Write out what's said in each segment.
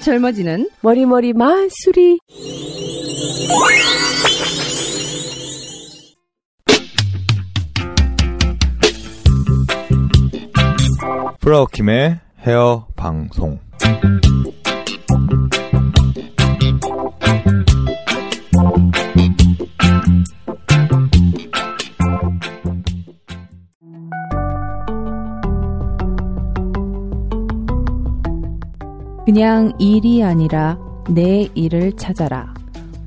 젊어지는 머리머리 마술이 프라우킴의 헤어 방송. 그냥 일이 아니라 내 일을 찾아라.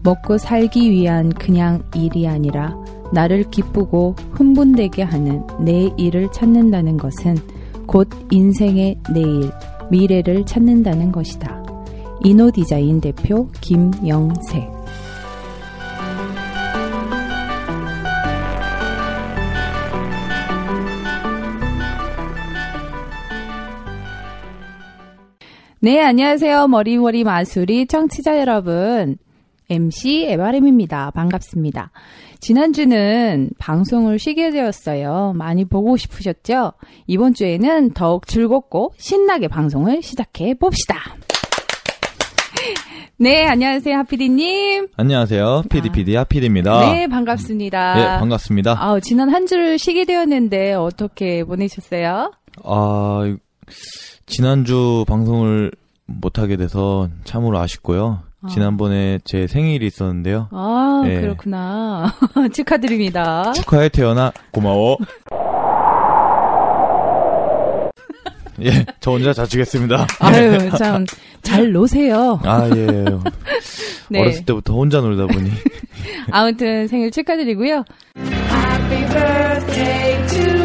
먹고 살기 위한 그냥 일이 아니라 나를 기쁘고 흥분되게 하는 내 일을 찾는다는 것은 곧 인생의 내일, 미래를 찾는다는 것이다. 이노 디자인 대표 김영세. 네, 안녕하세요. 머리머리 마술이 청취자 여러분. MC 에바렘입니다. 반갑습니다. 지난주는 방송을 쉬게 되었어요. 많이 보고 싶으셨죠? 이번 주에는 더욱 즐겁고 신나게 방송을 시작해 봅시다. 네, 안녕하세요. 하피디님. 안녕하세요. 피디피디 하피디입니다. 네, 반갑습니다. 예, 반갑습니다. 아, 지난 한 주를 쉬게 되었는데 어떻게 보내셨어요? 아, 지난주 방송을 못하게 돼서 참으로 아쉽고요. 아. 지난번에 제 생일이 있었는데요. 아, 네. 그렇구나. 축하드립니다. 축하해 태연아 고마워. 예, 저 혼자 자치겠습니다. 아유, 참, 잘 노세요. 아, 예. 네. 어렸을 때부터 혼자 놀다 보니. 아무튼 생일 축하드리고요. Happy birthday to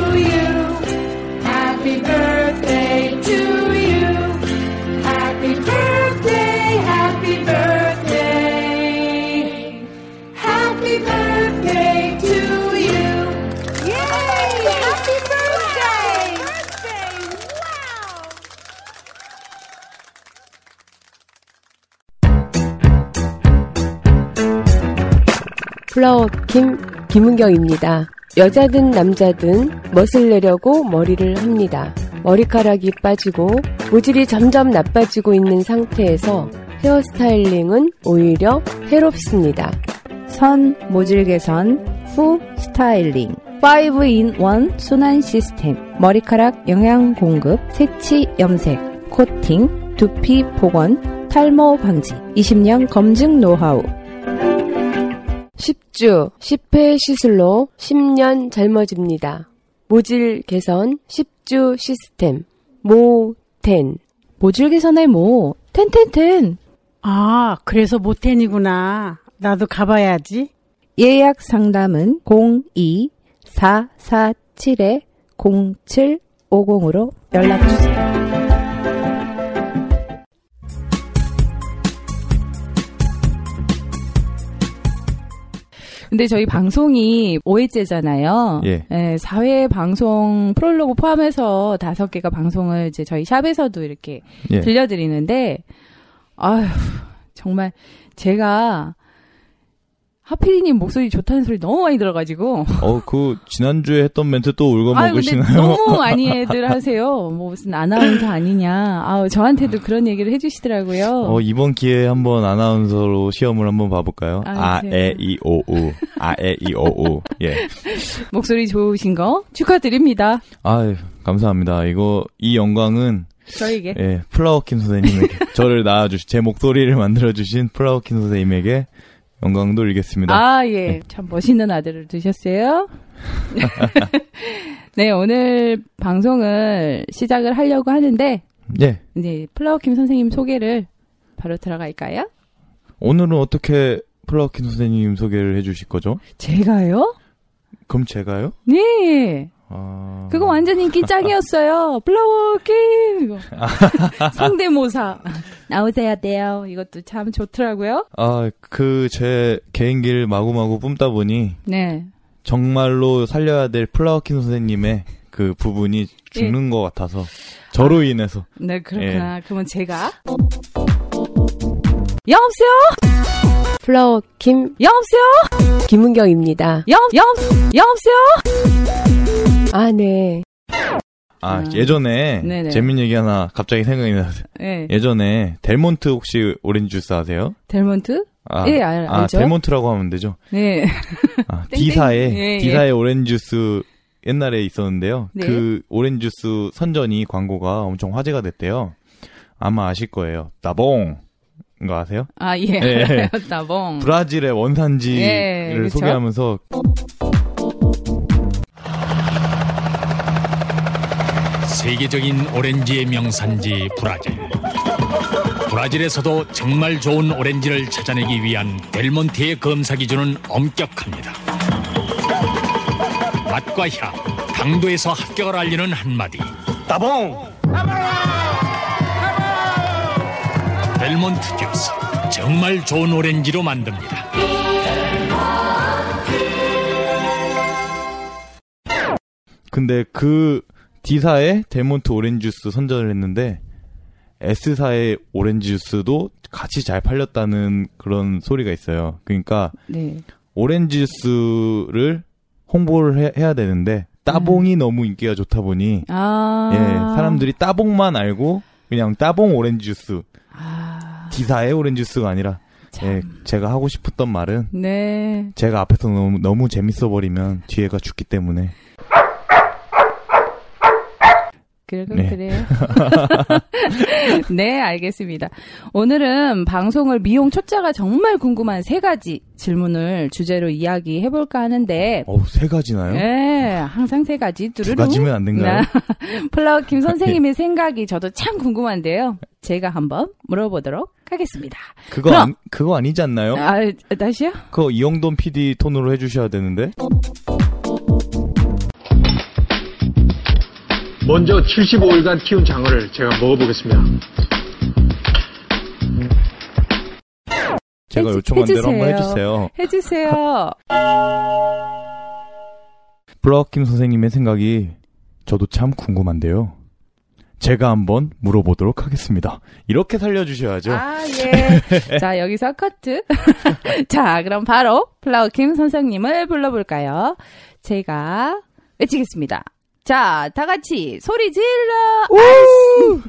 플라워 김 김은경입니다. 여자든 남자든 멋을 내려고 머리를 합니다. 머리카락이 빠지고 모질이 점점 나빠지고 있는 상태에서 헤어스타일링은 오히려 해롭습니다. 선 모질 개선 후 스타일링 5in1 순환 시스템 머리카락 영양 공급 새치 염색 코팅 두피 복원 탈모 방지 20년 검증 노하우 10주 10회 시술로 10년 젊어집니다. 모질 개선 10주 시스템 모텐 모질 개선의 모 텐텐텐 아, 그래서 모텐이구나. 나도 가봐야지. 예약 상담은 02-447-0750으로 연락주세요. 근데 저희 방송이 5회째잖아요. 예. 4회 방송 프롤로그 포함해서 5개가 방송을 이제 저희 샵에서도 이렇게 예. 들려드리는데, 아휴, 정말 제가 하필이님 목소리 좋다는 소리 너무 많이 들어가지고. 어, 그, 지난주에 했던 멘트 또 울고 아유, 먹으시나요? 너무 많이들 하세요. 뭐 무슨 아나운서 아니냐. 아우, 저한테도 그런 얘기를 해주시더라고요. 어, 이번 기회에 한번 아나운서로 시험을 한번 봐볼까요? 아, 아? 에, 이, 오, 우. 아, 에, 이, 오, 우. 예. 목소리 좋으신 거 축하드립니다. 아유, 감사합니다. 이거, 이 영광은, 저에게. 예, 플라워킴 선생님에게, 저를 낳아주신, 제 목소리를 만들어주신 플라워킴 선생님에게 영광 돌리겠습니다. 아, 예. 참 멋있는 아들을 두셨어요. 네, 오늘 방송을 시작을 하려고 하는데, 예. 이제 플라워킴 선생님 소개를 바로 들어갈까요? 오늘은 어떻게 플라워킴 선생님 소개를 해 주실 거죠? 제가요? 그럼 제가요? 네. 아... 그거 완전 인기 짱이었어요. 플라워킴! 이거. 성대모사. 나오셔야 돼요. 이것도 참 좋더라고요. 아, 그, 제 개인기를 마구마구 뿜다 보니, 네. 정말로 살려야 될 플라워킴 선생님의 그 부분이 예. 죽는 것 같아서, 저로 인해서. 네, 그렇구나. 그러면 제가. 여보세요? 플라워 김, 여보세요? 김은경입니다. 여, 여, 여보세요? 아, 네. 아, 음. 예전에, 네네. 재밌는 얘기 하나 갑자기 생각이 나서, 네. 예전에, 델몬트 혹시 오렌지 주스 아세요? 델몬트? 아, 예, 알- 아, 알죠. 델몬트라고 하면 되죠. 네. 아, 예, 예. D사의 오렌지 주스 옛날에 있었는데요. 네. 그 오렌지 주스 선전이 광고가 엄청 화제가 됐대요. 아마 아실 거예요. 따봉! 거 아세요? 아, 예. 예. 나봉. 브라질의 원산지를 예? 소개하면서 세계적인 오렌지의 명산지 브라질. 브라질에서도 정말 좋은 오렌지를 찾아내기 위한 델몬테의 검사 기준은 엄격합니다. 맛과 향, 당도에서 합격을 알리는 한마디. 따봉! 델몬트 주스. 정말 좋은 오렌지로 만듭니다. 근데 그 D사의 델몬트 오렌지 주스 선전을 했는데 S사의 오렌지 주스도 같이 잘 팔렸다는 그런 소리가 있어요. 그러니까 네. 오렌지 주스를 홍보를 해, 야 되는데 따봉이 너무 인기가 좋다 보니 아. 예, 사람들이 따봉만 알고 그냥 따봉 오렌지 주스 아. D사의 오렌지 주스가 아니라 참. 예, 제가 하고 싶었던 말은 네. 제가 앞에서 너무 너무 재밌어 버리면 뒤에가 죽기 때문에 그래요, 네. 그래요. 네, 알겠습니다. 오늘은 방송을 미용 초짜가 정말 궁금한 세 가지 질문을 주제로 이야기해 볼까 하는데, 어우 세 가지나요? 네, 항상 세 가지. 두 뚜루룽. 가지면 안 된가요? 플라워 김 선생님의 생각이 저도 참 궁금한데요. 제가 한번 물어보도록 하겠습니다. 그거 그럼- 안, 그거 아니지 않나요? 아, 다시요? 그거 이영돈 PD 톤으로 해 주셔야 되는데 먼저 75일간 키운 장어를 제가 먹어보겠습니다. 제가 요청한 대로 한번 해주세요. 해주세요. 해주세요. 블라워킴 선생님의 생각이 저도 참 궁금한데요. 제가 한번 물어보도록 하겠습니다. 이렇게 살려주셔야죠. 아, 예. 자, 여기서 커트. 자, 그럼 바로 플라워 김 선생님을 불러볼까요? 제가 외치겠습니다. 자, 다 같이 소리 질러! 우!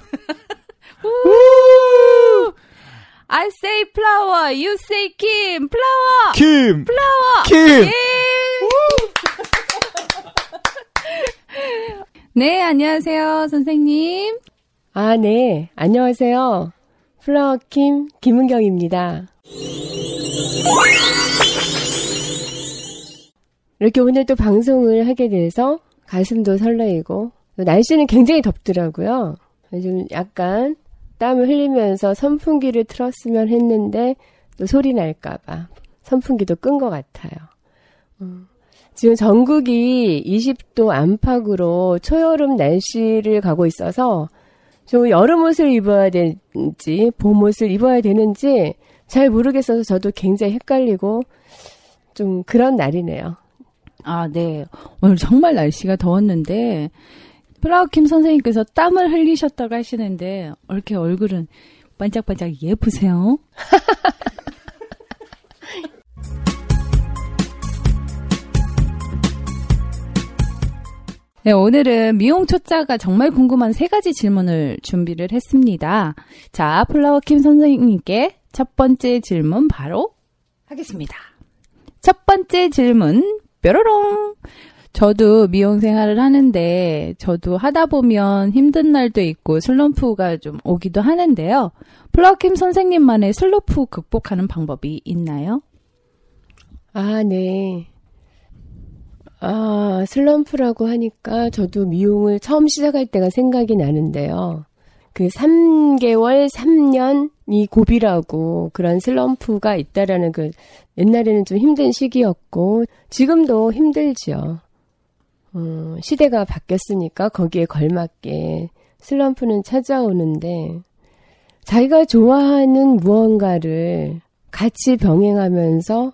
우! I say flower, you say Kim, flower! 김! 플라워! 김! 예! 네, 안녕하세요, 선생님. 아, 네. 안녕하세요. 플라워 김, 김은경입니다. 이렇게 오늘 또 방송을 하게 돼서 가슴도 설레이고, 또 날씨는 굉장히 덥더라고요. 좀 약간 땀을 흘리면서 선풍기를 틀었으면 했는데, 또 소리 날까봐 선풍기도 끈 것 같아요. 음. 지금 전국이 20도 안팎으로 초여름 날씨를 가고 있어서 좀 여름 옷을 입어야 되는지 봄 옷을 입어야 되는지 잘 모르겠어서 저도 굉장히 헷갈리고 좀 그런 날이네요. 아, 네. 오늘 정말 날씨가 더웠는데, 플라우킴 선생님께서 땀을 흘리셨다고 하시는데, 이렇게 얼굴은 반짝반짝 예쁘세요? 네, 오늘은 미용 초짜가 정말 궁금한 세 가지 질문을 준비를 했습니다. 자, 플라워킴 선생님께 첫 번째 질문 바로 하겠습니다. 첫 번째 질문 뾰로롱. 저도 미용 생활을 하는데, 저도 하다 보면 힘든 날도 있고 슬럼프가 좀 오기도 하는데요. 플라워킴 선생님만의 슬럼프 극복하는 방법이 있나요? 아, 네. 아, 슬럼프라고 하니까 저도 미용을 처음 시작할 때가 생각이 나는데요. 그 3개월, 3년 이 고비라고 그런 슬럼프가 있다라는 그 옛날에는 좀 힘든 시기였고 지금도 힘들지요. 어, 시대가 바뀌었으니까 거기에 걸맞게 슬럼프는 찾아오는데 자기가 좋아하는 무언가를 같이 병행하면서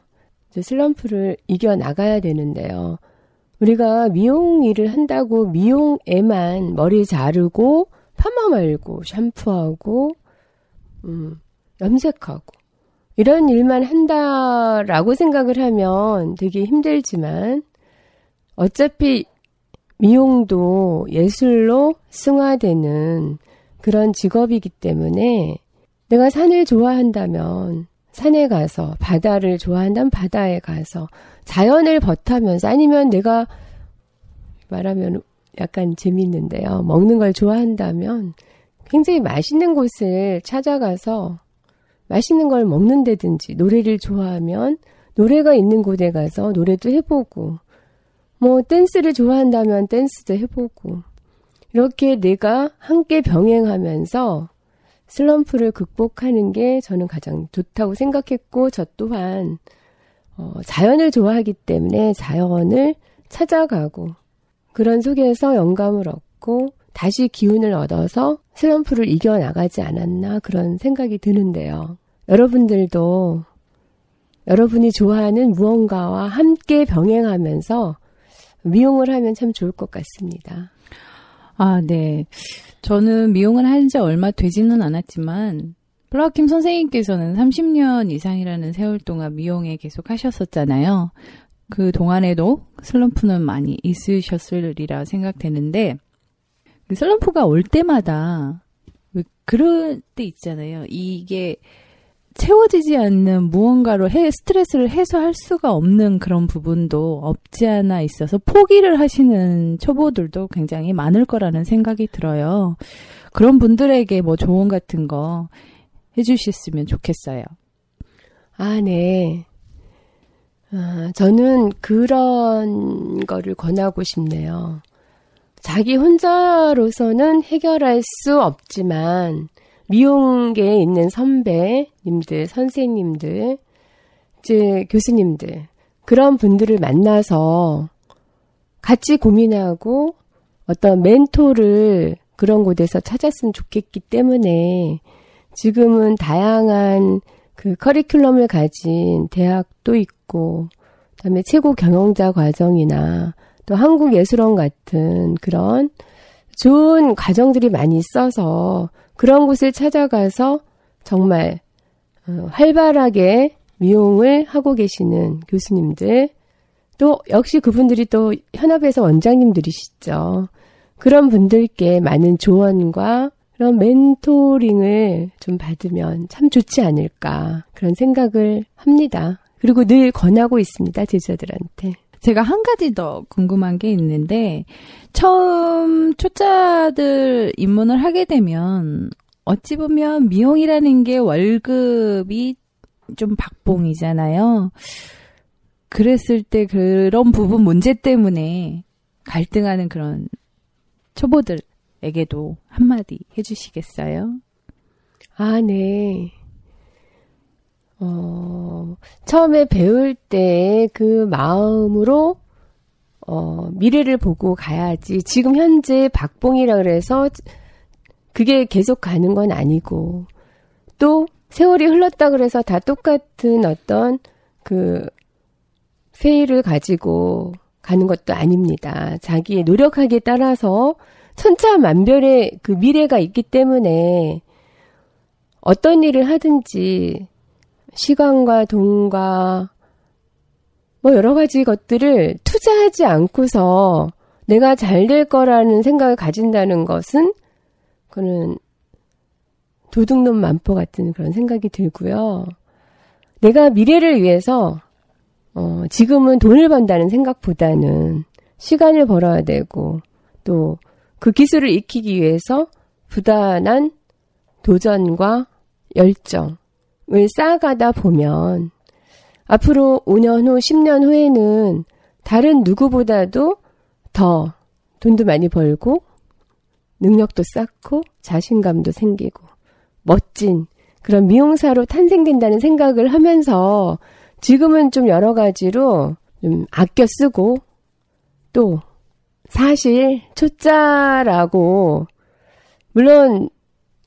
슬럼프를 이겨 나가야 되는데요. 우리가 미용 일을 한다고 미용에만 머리 자르고 파마 말고 샴푸하고 음, 염색하고 이런 일만 한다라고 생각을 하면 되게 힘들지만 어차피 미용도 예술로 승화되는 그런 직업이기 때문에 내가 산을 좋아한다면 산에 가서 바다를 좋아한다면 바다에 가서 자연을 버타면서 아니면 내가 말하면 약간 재밌는데요. 먹는 걸 좋아한다면 굉장히 맛있는 곳을 찾아가서 맛있는 걸 먹는다든지 노래를 좋아하면 노래가 있는 곳에 가서 노래도 해보고 뭐 댄스를 좋아한다면 댄스도 해보고 이렇게 내가 함께 병행하면서 슬럼프를 극복하는 게 저는 가장 좋다고 생각했고 저 또한 어, 자연을 좋아하기 때문에 자연을 찾아가고 그런 속에서 영감을 얻고 다시 기운을 얻어서 슬럼프를 이겨나가지 않았나 그런 생각이 드는데요. 여러분들도 여러분이 좋아하는 무언가와 함께 병행하면서 미용을 하면 참 좋을 것 같습니다. 아, 네. 저는 미용을 한 지 얼마 되지는 않았지만 플라워킴 선생님께서는 30년 이상이라는 세월 동안 미용에 계속 하셨었잖아요. 그 동안에도 슬럼프는 많이 있으셨으리라 생각되는데 그 슬럼프가 올 때마다 왜 그럴 때 있잖아요. 이게 채워지지 않는 무언가로 해, 스트레스를 해소할 수가 없는 그런 부분도 없지 않아 있어서 포기를 하시는 초보들도 굉장히 많을 거라는 생각이 들어요. 그런 분들에게 뭐 조언 같은 거 해주셨으면 좋겠어요. 아, 네. 아, 저는 그런 거를 권하고 싶네요. 자기 혼자로서는 해결할 수 없지만, 미용계에 있는 선배님들, 선생님들, 이제 교수님들, 그런 분들을 만나서 같이 고민하고 어떤 멘토를 그런 곳에서 찾았으면 좋겠기 때문에 지금은 다양한 그 커리큘럼을 가진 대학도 있고, 그다음에 최고 경영자 과정이나 또 한국예술원 같은 그런 좋은 과정들이 많이 있어서 그런 곳을 찾아가서 정말 어, 활발하게 미용을 하고 계시는 교수님들, 또 역시 그분들이 또 현업에서 원장님들이시죠. 그런 분들께 많은 조언과 그런 멘토링을 좀 받으면 참 좋지 않을까 그런 생각을 합니다. 그리고 늘 권하고 있습니다, 제자들한테. 제가 한 가지 더 궁금한 게 있는데, 처음 초짜들 입문을 하게 되면, 어찌 보면 미용이라는 게 월급이 좀 박봉이잖아요. 그랬을 때 그런 부분 문제 때문에 갈등하는 그런 초보들에게도 한마디 해주시겠어요? 아, 네. 어, 처음에 배울 때 그 마음으로 어, 미래를 보고 가야지. 지금 현재 박봉이라 그래서 그게 계속 가는 건 아니고 또 세월이 흘렀다 그래서 다 똑같은 어떤 그 페이를 가지고 가는 것도 아닙니다. 자기의 노력하기에 따라서 천차만별의 그 미래가 있기 때문에 어떤 일을 하든지 시간과 돈과 뭐 여러 가지 것들을 투자하지 않고서 내가 잘 될 거라는 생각을 가진다는 것은 그는 도둑놈 만포 같은 그런 생각이 들고요. 내가 미래를 위해서 어, 지금은 돈을 번다는 생각보다는 시간을 벌어야 되고 또 그 기술을 익히기 위해서 부단한 도전과 열정 을 쌓아가다 보면 앞으로 5년 후, 10년 후에는 다른 누구보다도 더 돈도 많이 벌고 능력도 쌓고 자신감도 생기고 멋진 그런 미용사로 탄생된다는 생각을 하면서 지금은 좀 여러 가지로 좀 아껴 쓰고 또 사실 초짜라고 물론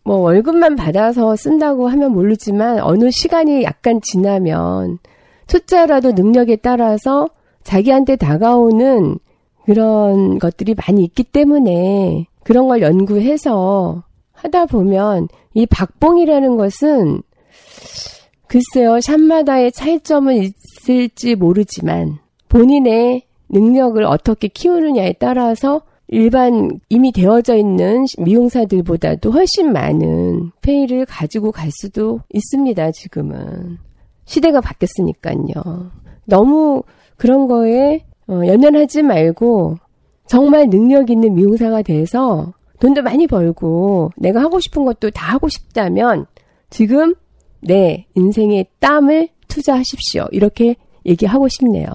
뭐 월급만 받아서 쓴다고 하면 모르지만 어느 시간이 약간 지나면 초짜라도 능력에 따라서 자기한테 다가오는 그런 것들이 많이 있기 때문에 그런 걸 연구해서 하다 보면 이 박봉이라는 것은 글쎄요, 샵마다의 차이점은 있을지 모르지만 본인의 능력을 어떻게 키우느냐에 따라서 일반 이미 되어져 있는 미용사들보다도 훨씬 많은 페이를 가지고 갈 수도 있습니다, 지금은. 시대가 바뀌었으니까요. 너무 그런 거에 어, 연연하지 말고 정말 능력 있는 미용사가 돼서 돈도 많이 벌고 내가 하고 싶은 것도 다 하고 싶다면 지금 내 인생의 땀을 투자하십시오. 이렇게 얘기하고 싶네요.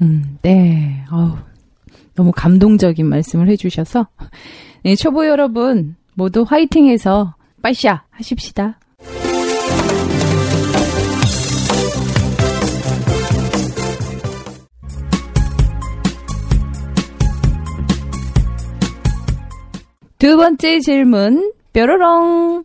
음, 네. 어우, 너무 감동적인 말씀을 해주셔서. 네, 초보 여러분, 모두 화이팅해서 빠샤 하십시다. 두 번째 질문, 뾰로롱.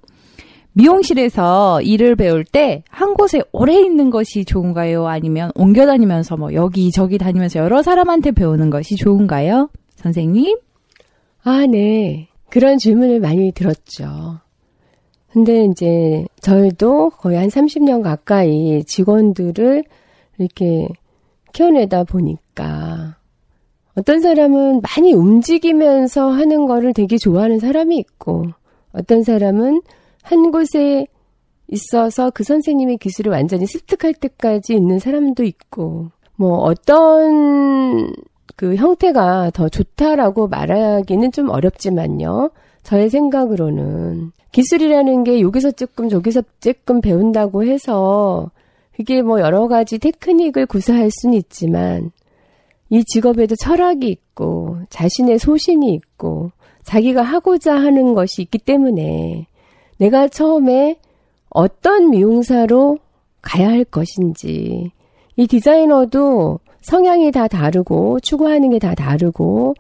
미용실에서 일을 배울 때 한 곳에 오래 있는 것이 좋은가요? 아니면 옮겨 다니면서 뭐 여기저기 다니면서 여러 사람한테 배우는 것이 좋은가요? 선생님? 아, 네. 그런 질문을 많이 들었죠. 근데 이제 저희도 거의 한 30년 가까이 직원들을 이렇게 키워내다 보니까 어떤 사람은 많이 움직이면서 하는 거를 되게 좋아하는 사람이 있고 어떤 사람은 한 곳에 있어서 그 선생님의 기술을 완전히 습득할 때까지 있는 사람도 있고, 뭐 어떤 그 형태가 더 좋다라고 말하기는 좀 어렵지만요. 저의 생각으로는 기술이라는 게 여기서 조금 저기서 조금 배운다고 해서 그게 뭐 여러 가지 테크닉을 구사할 수는 있지만 이 직업에도 철학이 있고 자신의 소신이 있고 자기가 하고자 하는 것이 있기 때문에 내가 처음에 어떤 미용사로 가야 할 것인지 이 디자이너도 성향이 다 다르고 추구하는 게 다 다르고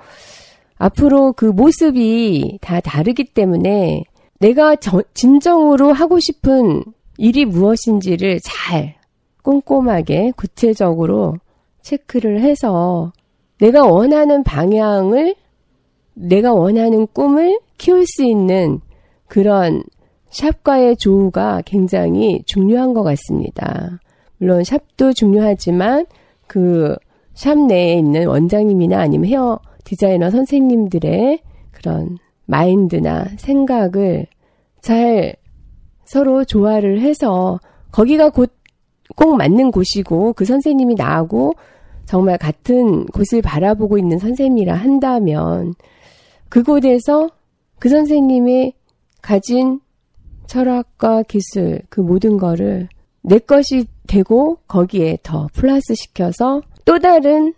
앞으로 그 모습이 다 다르기 때문에 내가 저, 진정으로 하고 싶은 일이 무엇인지를 잘 꼼꼼하게 구체적으로 체크를 해서 내가 원하는 방향을 내가 원하는 꿈을 키울 수 있는 그런 샵과의 조우가 굉장히 중요한 것 같습니다. 물론 샵도 중요하지만 그 샵 내에 있는 원장님이나 아니면 헤어 디자이너 선생님들의 그런 마인드나 생각을 잘 서로 조화를 해서 거기가 곧 꼭 맞는 곳이고 그 선생님이 나하고 정말 같은 곳을 바라보고 있는 선생님이라 한다면 그곳에서 그 선생님이 가진 철학과 기술 그 모든 거를 내 것이 되고 거기에 더 플러스 시켜서 또 다른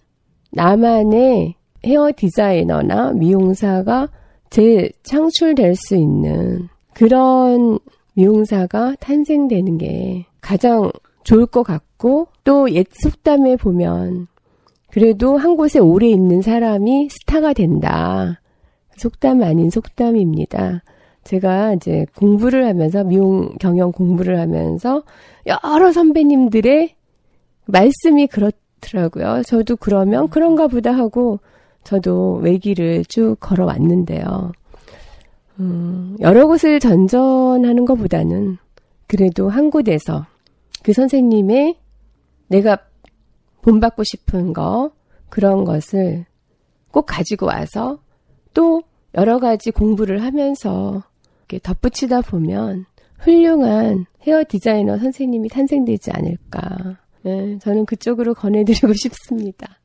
나만의 헤어 디자이너나 미용사가 재창출될 수 있는 그런 미용사가 탄생되는 게 가장 좋을 것 같고 또 옛 속담에 보면 그래도 한 곳에 오래 있는 사람이 스타가 된다. 속담 아닌 속담입니다. 제가 이제 공부를 하면서 미용 경영 공부를 하면서 여러 선배님들의 말씀이 그렇더라고요. 저도 그러면 그런가 보다 하고 저도 외길을 쭉 걸어왔는데요. 음, 여러 곳을 전전하는 것보다는 그래도 한 곳에서 그 선생님의 내가 본받고 싶은 거 그런 것을 꼭 가지고 와서 또 여러 가지 공부를 하면서 덧붙이다 보면 훌륭한 헤어 디자이너 선생님이 탄생되지 않을까. 네, 저는 그쪽으로 권해드리고 싶습니다.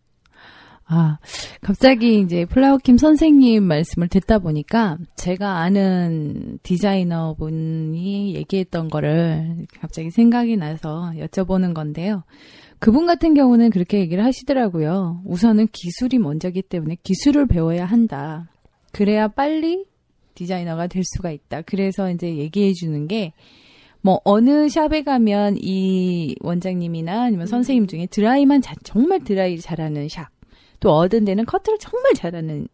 아, 갑자기 이제 플라워킴 선생님 말씀을 듣다 보니까 제가 아는 디자이너 분이 얘기했던 거를 갑자기 생각이 나서 여쭤보는 건데요. 그분 같은 경우는 그렇게 얘기를 하시더라고요. 우선은 기술이 먼저기 때문에 기술을 배워야 한다. 그래야 빨리 디자이너가 될 수가 있다. 그래서 이제 얘기해 주는 게, 뭐, 어느 샵에 가면 이 원장님이나 아니면 선생님 중에 드라이만 자- 정말 드라이 잘하는 샵, 또 어떤 데는 커트를 정말 잘하는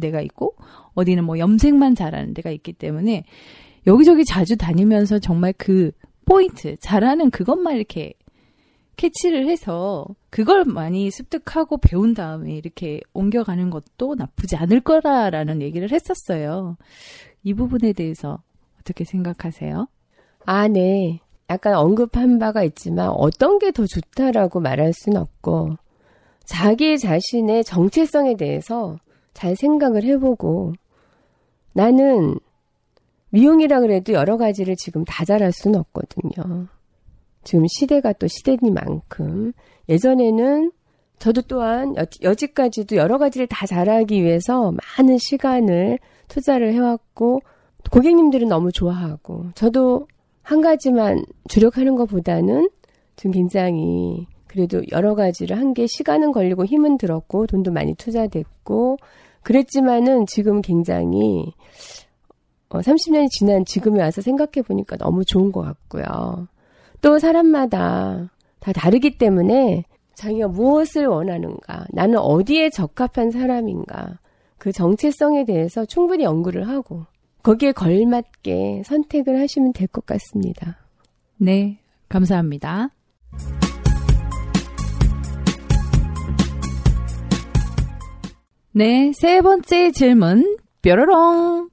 데가 있고, 어디는 뭐 염색만 잘하는 데가 있기 때문에, 여기저기 자주 다니면서 정말 그 포인트, 잘하는 그것만 이렇게 캐치를 해서 그걸 많이 습득하고 배운 다음에 이렇게 옮겨가는 것도 나쁘지 않을 거라라는 얘기를 했었어요. 이 부분에 대해서 어떻게 생각하세요? 아, 네. 약간 언급한 바가 있지만 어떤 게 더 좋다라고 말할 수는 없고 자기 자신의 정체성에 대해서 잘 생각을 해보고 나는 미용이라 그래도 여러 가지를 지금 다 잘할 수는 없거든요. 지금 시대가 또 시대니만큼 예전에는 저도 또한 여, 여지까지도 여러 가지를 다 잘하기 위해서 많은 시간을 투자를 해왔고 고객님들은 너무 좋아하고 저도 한 가지만 주력하는 것보다는 지금 굉장히 그래도 여러 가지를 한 게 시간은 걸리고 힘은 들었고 돈도 많이 투자됐고 그랬지만은 지금 굉장히 어, 30년이 지난 지금에 와서 생각해 보니까 너무 좋은 것 같고요. 또 사람마다 다 다르기 때문에 자기가 무엇을 원하는가, 나는 어디에 적합한 사람인가, 그 정체성에 대해서 충분히 연구를 하고 거기에 걸맞게 선택을 하시면 될 것 같습니다. 네, 감사합니다. 네, 세 번째 질문, 뾰로롱.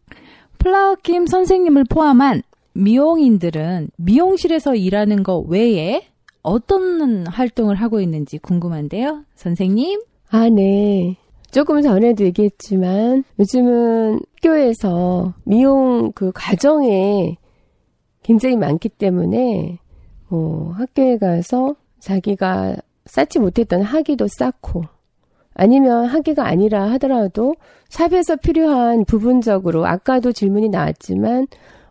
플라워킴 선생님을 포함한 미용인들은 미용실에서 일하는 것 외에 어떤 활동을 하고 있는지 궁금한데요. 선생님? 아, 네. 조금 전에도 얘기했지만 요즘은 학교에서 미용 그 과정에 굉장히 많기 때문에 뭐 학교에 가서 자기가 쌓지 못했던 학위도 쌓고 아니면 학위가 아니라 하더라도 샵에서 필요한 부분적으로 아까도 질문이 나왔지만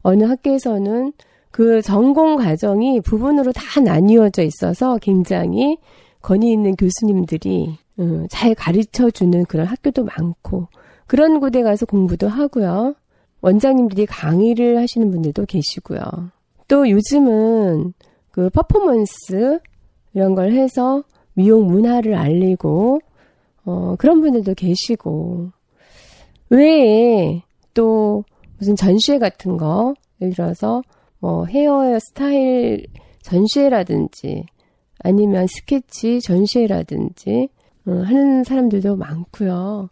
어느 학교에서는 그 전공 과정이 부분으로 다 나뉘어져 있어서 굉장히 권위 있는 교수님들이 음, 잘 가르쳐 주는 그런 학교도 많고 그런 곳에 가서 공부도 하고요. 원장님들이 강의를 하시는 분들도 계시고요. 또 요즘은 그 퍼포먼스 이런 걸 해서 미용 문화를 알리고 어, 그런 분들도 계시고 외에 또 무슨 전시회 같은 거 예를 들어서 뭐 헤어 스타일 전시회라든지 아니면 스케치 전시회라든지 어, 하는 사람들도 많고요.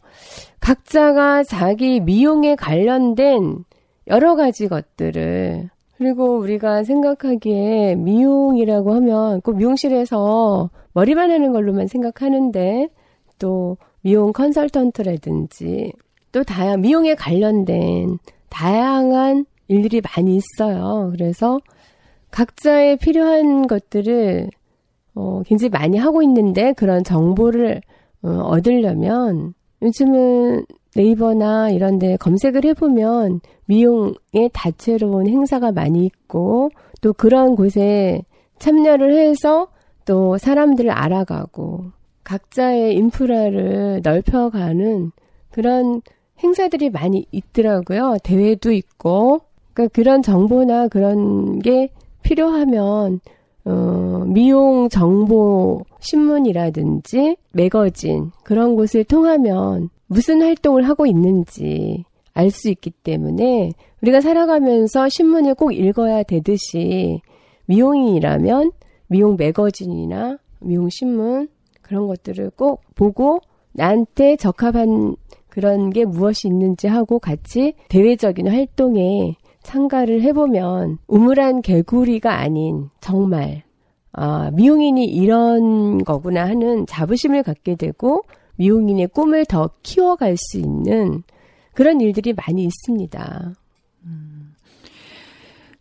각자가 자기 미용에 관련된 여러 가지 것들을 그리고 우리가 생각하기에 미용이라고 하면 꼭 미용실에서 머리만 하는 걸로만 생각하는데 또 미용 컨설턴트라든지 또 다양 미용에 관련된 다양한 일들이 많이 있어요. 그래서 각자의 필요한 것들을 어, 굉장히 많이 하고 있는데 그런 정보를 어, 얻으려면 요즘은 네이버나 이런 데 검색을 해보면 미용의 다채로운 행사가 많이 있고 또 그런 곳에 참여를 해서 또 사람들을 알아가고 각자의 인프라를 넓혀가는 그런 행사들이 많이 있더라고요. 대회도 있고. 그러니까 그런 정보나 그런 게 필요하면 어, 미용 정보 신문이라든지 매거진 그런 곳을 통하면 무슨 활동을 하고 있는지 알 수 있기 때문에 우리가 살아가면서 신문을 꼭 읽어야 되듯이 미용인이라면 미용 매거진이나 미용 신문 그런 것들을 꼭 보고 나한테 적합한 그런 게 무엇이 있는지 하고 같이 대외적인 활동에 참가를 해보면 우물한 개구리가 아닌 정말 아, 미용인이 이런 거구나 하는 자부심을 갖게 되고 미용인의 꿈을 더 키워갈 수 있는 그런 일들이 많이 있습니다.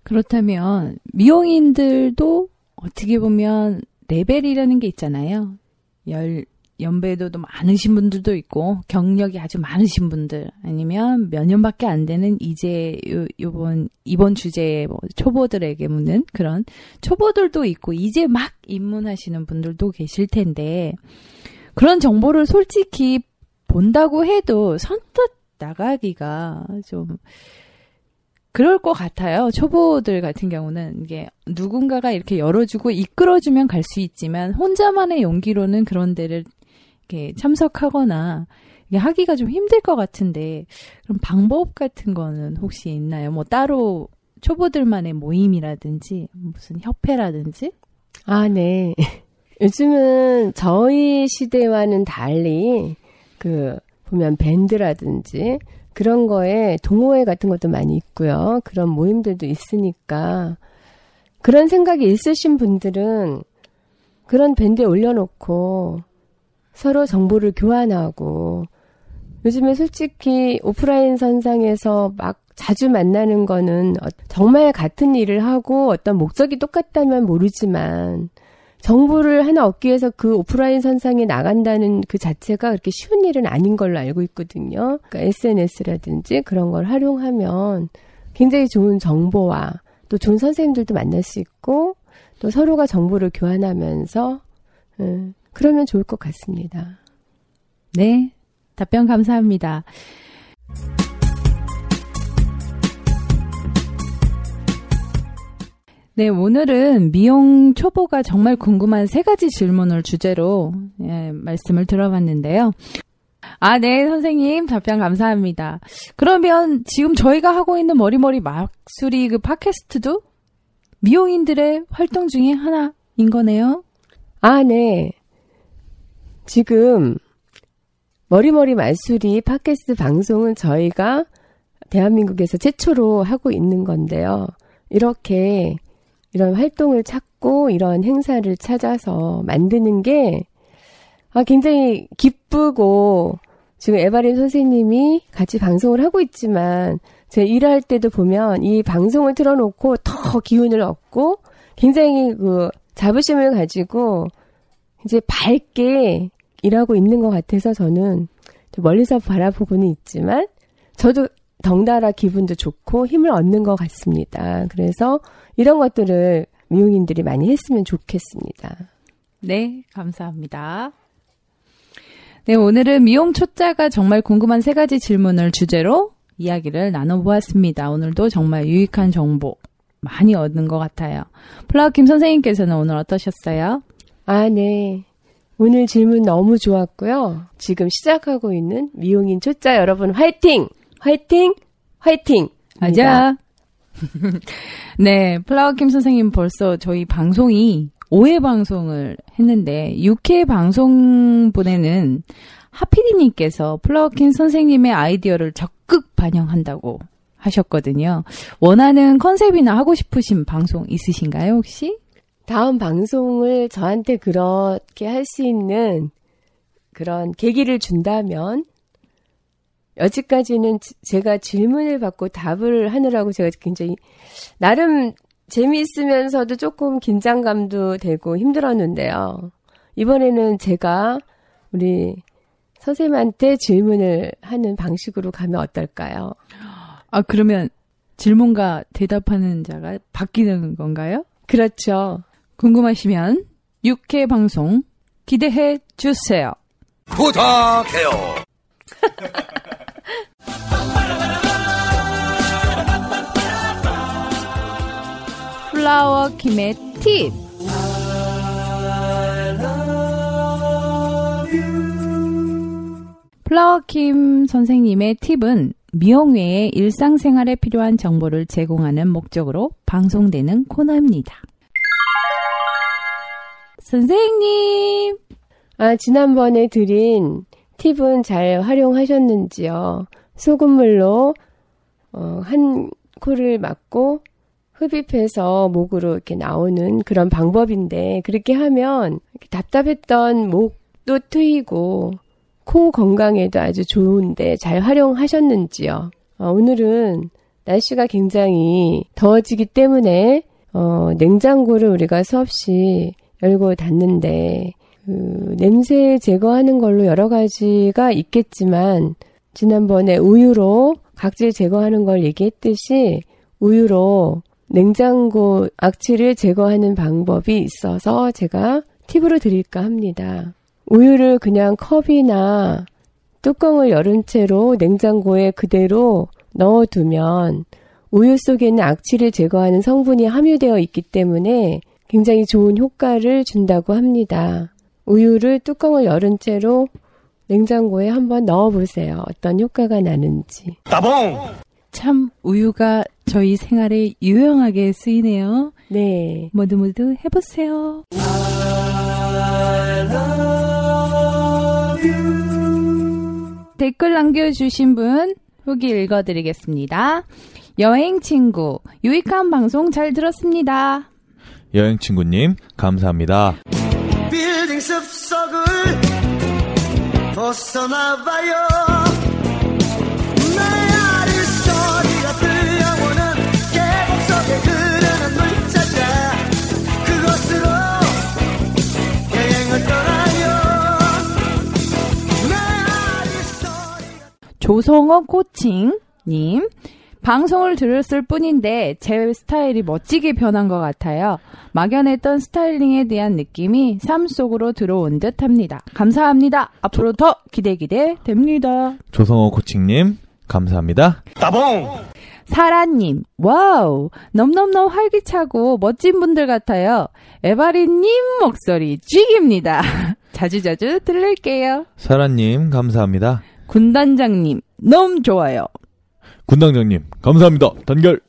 그렇다면 미용인들도 어떻게 보면 레벨이라는 게 있잖아요. 열 연배도도 많으신 분들도 있고 경력이 아주 많으신 분들 아니면 몇 년밖에 안 되는 이제 요, 요번 이번 주제에 뭐 초보들에게 묻는 그런 초보들도 있고 이제 막 입문하시는 분들도 계실 텐데 그런 정보를 솔직히 본다고 해도 선뜻 나가기가 좀 그럴 것 같아요. 초보들 같은 경우는 이게 누군가가 이렇게 열어주고 이끌어주면 갈 수 있지만 혼자만의 용기로는 그런 데를 이렇게 참석하거나 이게 하기가 좀 힘들 것 같은데 그럼 방법 같은 거는 혹시 있나요? 뭐 따로 초보들만의 모임이라든지 무슨 협회라든지? 아, 네. 요즘은 저희 시대와는 달리 그 보면 밴드라든지 그런 거에 동호회 같은 것도 많이 있고요. 그런 모임들도 있으니까 그런 생각이 있으신 분들은 그런 밴드에 올려놓고 서로 정보를 교환하고 요즘에 솔직히 오프라인 선상에서 막 자주 만나는 거는 어, 정말 같은 일을 하고 어떤 목적이 똑같다면 모르지만 정보를 하나 얻기 위해서 그 오프라인 선상에 나간다는 그 자체가 그렇게 쉬운 일은 아닌 걸로 알고 있거든요. 그러니까 SNS라든지 그런 걸 활용하면 굉장히 좋은 정보와 또 좋은 선생님들도 만날 수 있고 또 서로가 정보를 교환하면서 음, 그러면 좋을 것 같습니다. 네. 답변 감사합니다. 네, 오늘은 미용 초보가 정말 궁금한 세 가지 질문을 주제로 예, 말씀을 들어봤는데요. 아, 네, 선생님. 답변 감사합니다. 그러면 지금 저희가 하고 있는 머리머리 막수리 그 팟캐스트도 미용인들의 활동 중에 하나인 거네요. 아, 네. 지금 머리머리 말수리 팟캐스트 방송은 저희가 대한민국에서 최초로 하고 있는 건데요. 이렇게 이런 활동을 찾고 이런 행사를 찾아서 만드는 게 아, 굉장히 기쁘고 지금 에바린 선생님이 같이 방송을 하고 있지만 제 일할 때도 보면 이 방송을 틀어놓고 더 기운을 얻고 굉장히 그 자부심을 가지고 이제 밝게 일하고 있는 것 같아서 저는 멀리서 바라보고는 있지만 저도 덩달아 기분도 좋고 힘을 얻는 것 같습니다. 그래서 이런 것들을 미용인들이 많이 했으면 좋겠습니다. 네, 감사합니다. 네, 오늘은 미용 초짜가 정말 궁금한 세 가지 질문을 주제로 이야기를 나눠보았습니다. 오늘도 정말 유익한 정보 많이 얻은 것 같아요. 플라워 김 선생님께서는 오늘 어떠셨어요? 아, 네. 오늘 질문 너무 좋았고요. 지금 시작하고 있는 미용인 초짜 여러분 화이팅! 화이팅! 화이팅! 맞아. 네, 플라워킴 선생님 벌써 저희 방송이 5회 방송을 했는데 6회 방송분에는 하피디님께서 플라워킴 선생님의 아이디어를 적극 반영한다고 하셨거든요. 원하는 컨셉이나 하고 싶으신 방송 있으신가요, 혹시? 다음 방송을 저한테 그렇게 할 수 있는 그런 계기를 준다면 여지까지는 제가 질문을 받고 답을 하느라고 제가 굉장히 나름 재미있으면서도 조금 긴장감도 되고 힘들었는데요. 이번에는 제가 우리 선생님한테 질문을 하는 방식으로 가면 어떨까요? 아, 그러면 질문과 대답하는 자가 바뀌는 건가요? 그렇죠. 궁금하시면 6회 방송 기대해 주세요. 부탁해요. 플라워 김의 팁. 플라워 김 선생님의 팁은 미용 외에 일상생활에 필요한 정보를 제공하는 목적으로 방송되는 코너입니다. 선생님! 아, 지난번에 드린 팁은 잘 활용하셨는지요? 소금물로, 어, 한 코를 막고 흡입해서 목으로 이렇게 나오는 그런 방법인데, 그렇게 하면 답답했던 목도 트이고, 코 건강에도 아주 좋은데 잘 활용하셨는지요? 어, 오늘은 날씨가 굉장히 더워지기 때문에 어, 냉장고를 우리가 수없이 열고 닫는데 그 냄새 제거하는 걸로 여러 가지가 있겠지만 지난번에 우유로 각질 제거하는 걸 얘기했듯이 우유로 냉장고 악취를 제거하는 방법이 있어서 제가 팁으로 드릴까 합니다. 우유를 그냥 컵이나 뚜껑을 열은 채로 냉장고에 그대로 넣어두면 우유 속에 있는 악취를 제거하는 성분이 함유되어 있기 때문에 굉장히 좋은 효과를 준다고 합니다. 우유를 뚜껑을 열은 채로 냉장고에 한번 넣어보세요. 어떤 효과가 나는지. 따봉! 참 우유가 저희 생활에 유용하게 쓰이네요. 네. 모두 모두 해보세요. 댓글 남겨주신 분 후기 읽어드리겠습니다. 여행 친구 유익한 방송 잘 들었습니다. 여행 친구님 감사합니다. 빌딩 숲속을 벗어나봐요 나의 아리소리가 들려오는 계곡 속에 흐르는 물 찾아 그곳으로 여행을 떠나요 내 아리소리가 조성어 코칭님 방송을 들었을 뿐인데 제 스타일이 멋지게 변한 것 같아요. 막연했던 스타일링에 대한 느낌이 삶 속으로 들어온 듯 합니다. 감사합니다. 앞으로 더 기대 기대 됩니다. 조성호 코칭님 감사합니다. 따봉! 사라님, 와우, 넘넘넘 활기차고 멋진 분들 같아요. 에바리님 목소리 죽입니다. 자주자주 들을게요. 사라님 감사합니다. 군단장님, 너무 좋아요. 군당장님 감사합니다. 단결.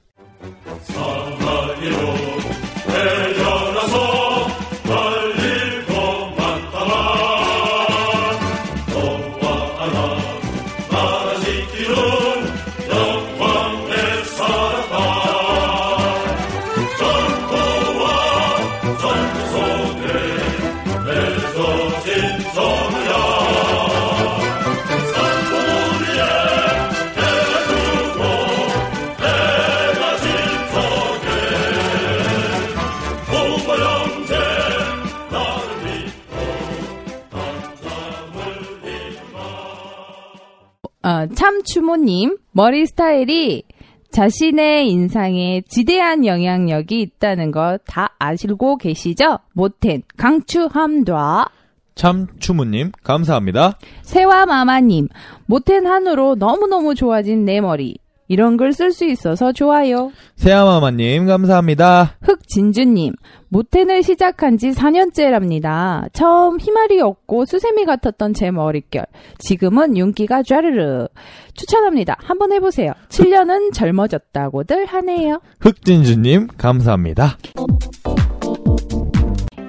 참추모님, 머리 스타일이 자신의 인상에 지대한 영향력이 있다는 거다 아시고 계시죠? 모텐, 강추함좌. 참 추무님 감사합니다. 세화마마님, 모텐 한우로 너무너무 좋아진 내 머리. 이런 글 쓸 수 있어서 좋아요. 세아마마님 감사합니다. 흑진주님, 모텐을 시작한 지 4년째랍니다. 처음 희말이 없고 수세미 같았던 제 머릿결. 지금은 윤기가 쫘르르. 추천합니다. 한번 해보세요. 7년은 젊어졌다고들 하네요. 흑진주님 감사합니다.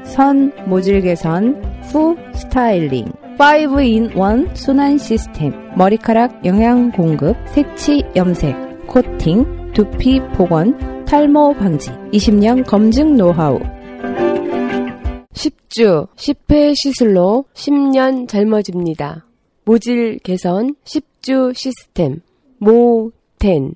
선 모질 개선 후 스타일링 5in1 순환 시스템 머리카락 영양 공급 색치 염색 코팅 두피 복원 탈모 방지 20년 검증 노하우 10주 10회 시술로 10년 젊어집니다. 모질 개선 10주 시스템 모텐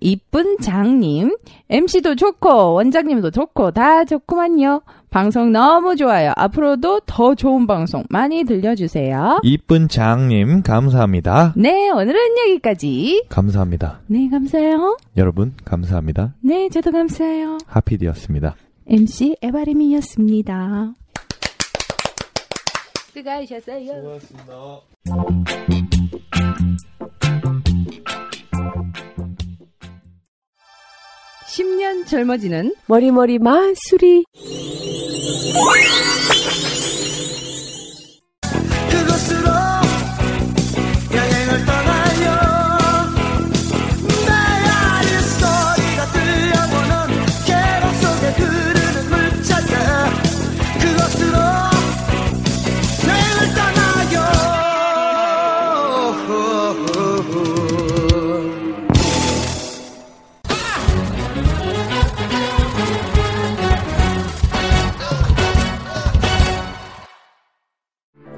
이쁜 장님 MC도 좋고 원장님도 좋고 다 좋구만요 방송 너무 좋아요 앞으로도 더 좋은 방송 많이 들려주세요 이쁜 장님 감사합니다. 네 오늘은 여기까지 감사합니다. 네 감사해요 여러분 감사합니다. 네 저도 감사해요 하피디였습니다. MC 에바림이었습니다. 수고하셨어요. 수고하셨습니다. 십년 젊어지는 머리머리 마수리 그곳으로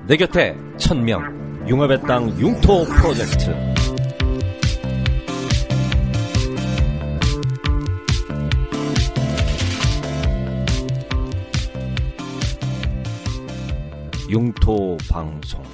내 곁에 천명 융합의 땅 융토 프로젝트. 융토 방송